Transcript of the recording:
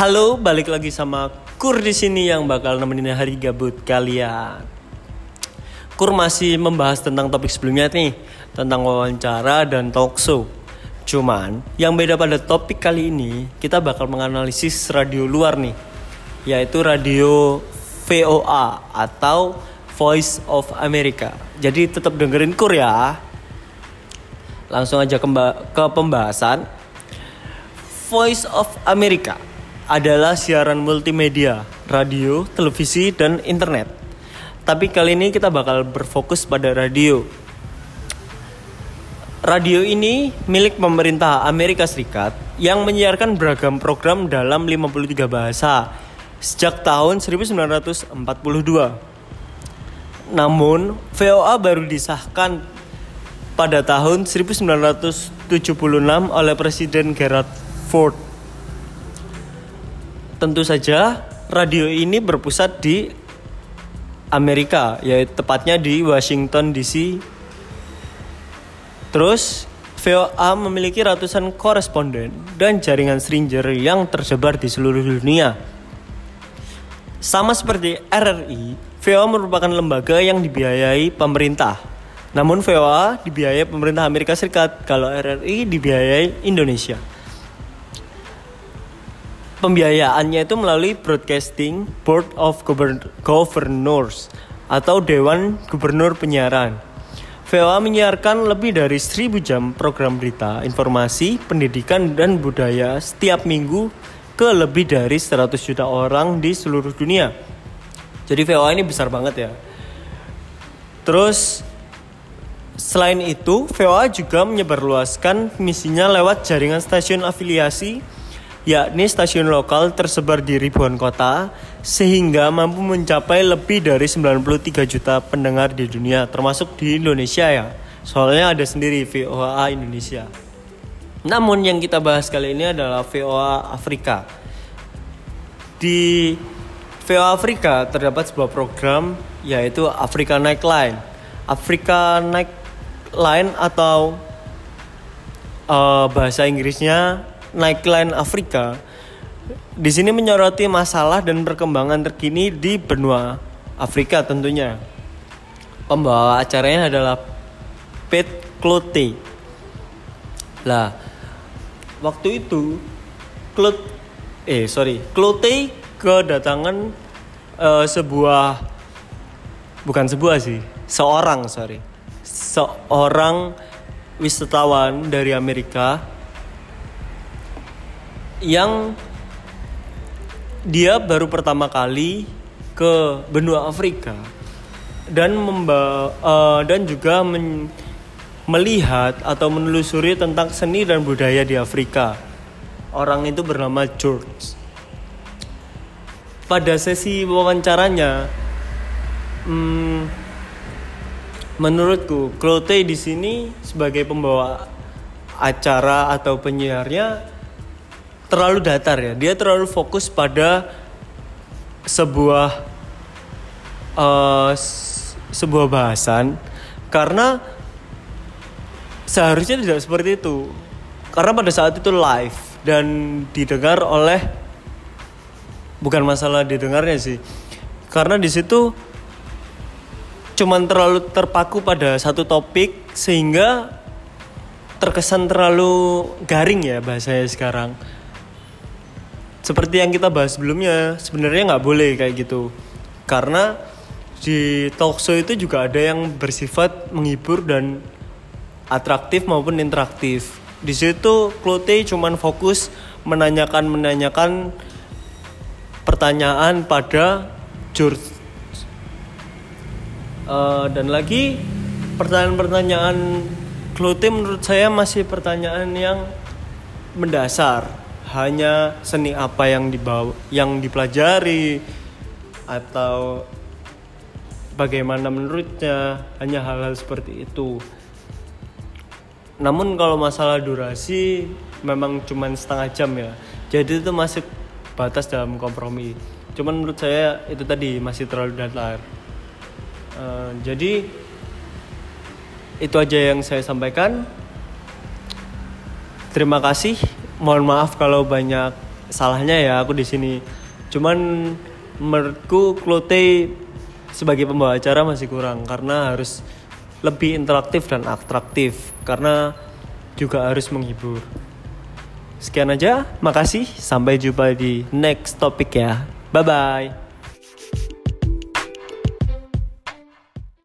Halo, balik lagi sama Kur di sini yang bakal nemenin hari gabut kalian. Kur masih membahas tentang topik sebelumnya nih, tentang wawancara dan talk show. Cuman, yang beda pada topik kali ini, kita bakal menganalisis radio luar nih, yaitu radio VOA atau Voice of America. Jadi tetap dengerin Kur ya. Langsung aja ke pembahasan. Voice of America adalah siaran multimedia, radio, televisi, dan internet. Tapi kali ini kita bakal berfokus pada radio. Radio ini milik pemerintah Amerika Serikat yang menyiarkan beragam program dalam 53 bahasa sejak tahun 1942. Namun, VOA baru disahkan pada tahun 1976 oleh Presiden Gerald Ford tentu saja radio ini berpusat di Amerika, yaitu tepatnya di Washington DC. Terus VOA memiliki ratusan koresponden dan jaringan stranger yang tersebar di seluruh dunia. Sama seperti RRI, VOA merupakan lembaga yang dibiayai pemerintah. Namun VOA dibiayai pemerintah Amerika Serikat, kalau RRI dibiayai Indonesia. Pembiayaannya itu melalui Broadcasting Board of Governors atau Dewan Gubernur Penyiaran. VOA menyiarkan lebih dari 1000 jam program berita, informasi, pendidikan, dan budaya setiap minggu ke lebih dari 100 juta orang di seluruh dunia. Jadi VOA ini besar banget ya. Terus selain itu, VOA juga menyebarluaskan misinya lewat jaringan stasiun afiliasi yakni stasiun lokal tersebar di ribuan kota sehingga mampu mencapai lebih dari 93 juta pendengar di dunia termasuk di Indonesia ya. Soalnya ada sendiri VOA Indonesia. Namun yang kita bahas kali ini adalah VOA Afrika. Di VOA Afrika terdapat sebuah program yaitu Afrika Nightline. Afrika Nightline atau uh, bahasa Inggrisnya Nightline Afrika di sini menyoroti masalah dan perkembangan terkini di benua Afrika tentunya. Pembawa acaranya adalah Pet Clote. Lah, waktu itu Clote eh sorry Clote kedatangan uh, sebuah bukan sebuah sih seorang sorry seorang wisatawan dari Amerika yang dia baru pertama kali ke benua Afrika dan memba uh, dan juga men melihat atau menelusuri tentang seni dan budaya di Afrika. Orang itu bernama George. Pada sesi wawancaranya, hmm, menurutku Clote di sini sebagai pembawa acara atau penyiarnya terlalu datar ya. Dia terlalu fokus pada sebuah uh, sebuah bahasan karena seharusnya tidak seperti itu. Karena pada saat itu live dan didengar oleh bukan masalah didengarnya sih. Karena di situ cuman terlalu terpaku pada satu topik sehingga terkesan terlalu garing ya bahasanya sekarang seperti yang kita bahas sebelumnya sebenarnya nggak boleh kayak gitu. Karena di talk show itu juga ada yang bersifat menghibur dan atraktif maupun interaktif. Di situ Klote cuman fokus menanyakan menanyakan pertanyaan pada George. Uh, dan lagi pertanyaan-pertanyaan Klote menurut saya masih pertanyaan yang mendasar hanya seni apa yang dibawa yang dipelajari atau bagaimana menurutnya hanya hal-hal seperti itu. Namun kalau masalah durasi memang cuma setengah jam ya. Jadi itu masih batas dalam kompromi. Cuman menurut saya itu tadi masih terlalu datar. Uh, jadi itu aja yang saya sampaikan. Terima kasih mohon maaf kalau banyak salahnya ya aku di sini. Cuman menurutku Klote sebagai pembawa acara masih kurang karena harus lebih interaktif dan atraktif karena juga harus menghibur. Sekian aja, makasih. Sampai jumpa di next topik ya. Bye bye.